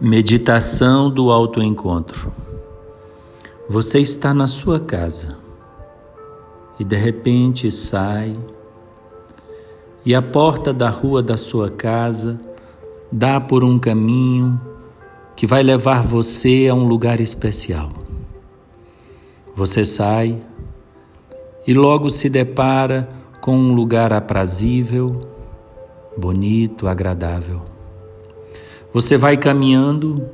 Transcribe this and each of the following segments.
Meditação do autoencontro. Você está na sua casa e de repente sai e a porta da rua da sua casa dá por um caminho que vai levar você a um lugar especial. Você sai e logo se depara com um lugar aprazível, bonito, agradável. Você vai caminhando,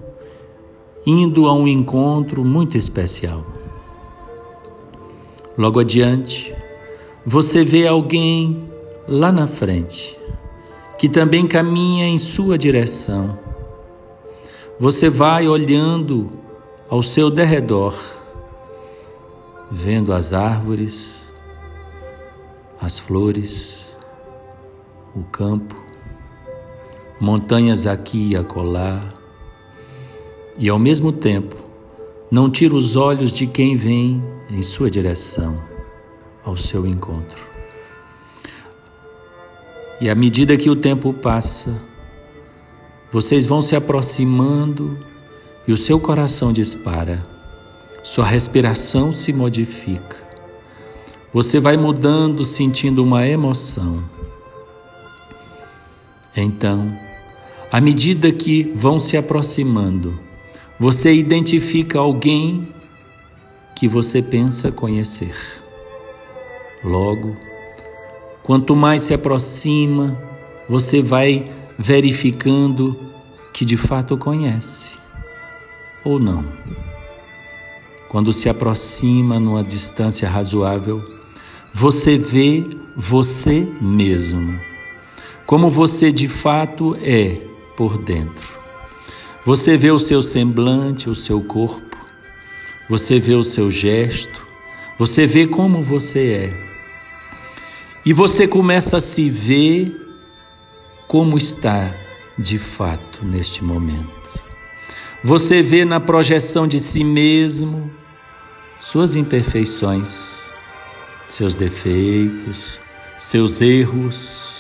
indo a um encontro muito especial. Logo adiante, você vê alguém lá na frente que também caminha em sua direção. Você vai olhando ao seu derredor, vendo as árvores, as flores, o campo, montanhas aqui e acolá, e ao mesmo tempo não tira os olhos de quem vem em sua direção, ao seu encontro. E à medida que o tempo passa, vocês vão se aproximando e o seu coração dispara, sua respiração se modifica. Você vai mudando, sentindo uma emoção. Então, à medida que vão se aproximando, você identifica alguém que você pensa conhecer. Logo, quanto mais se aproxima, você vai verificando que de fato conhece ou não. Quando se aproxima numa distância razoável, você vê você mesmo, como você de fato é por dentro. Você vê o seu semblante, o seu corpo, você vê o seu gesto, você vê como você é. E você começa a se ver como está de fato neste momento. Você vê na projeção de si mesmo suas imperfeições, seus defeitos, seus erros,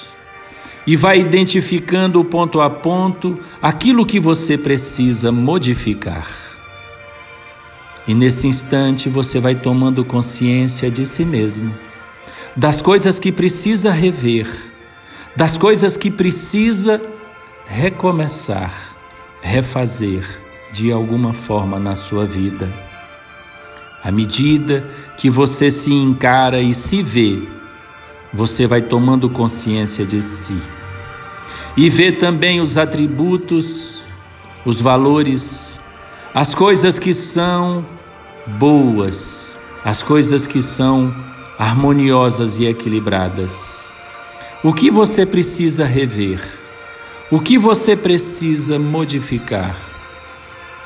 e vai identificando ponto a ponto aquilo que você precisa modificar. E nesse instante você vai tomando consciência de si mesmo, das coisas que precisa rever, das coisas que precisa recomeçar, refazer de alguma forma na sua vida. À medida que você se encara e se vê você vai tomando consciência de si. E vê também os atributos, os valores, as coisas que são boas, as coisas que são harmoniosas e equilibradas. O que você precisa rever? O que você precisa modificar?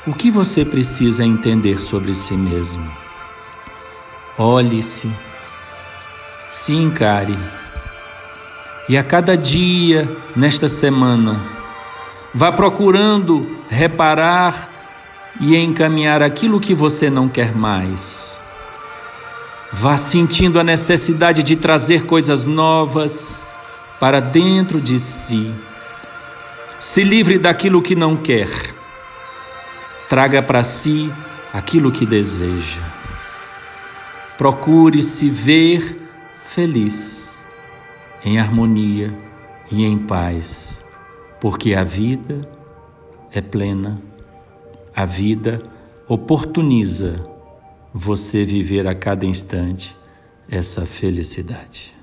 O que você precisa entender sobre si mesmo? Olhe-se se encare. E a cada dia nesta semana, vá procurando reparar e encaminhar aquilo que você não quer mais. Vá sentindo a necessidade de trazer coisas novas para dentro de si. Se livre daquilo que não quer. Traga para si aquilo que deseja. Procure se ver feliz, em harmonia e em paz, porque a vida é plena, a vida oportuniza você viver a cada instante essa felicidade.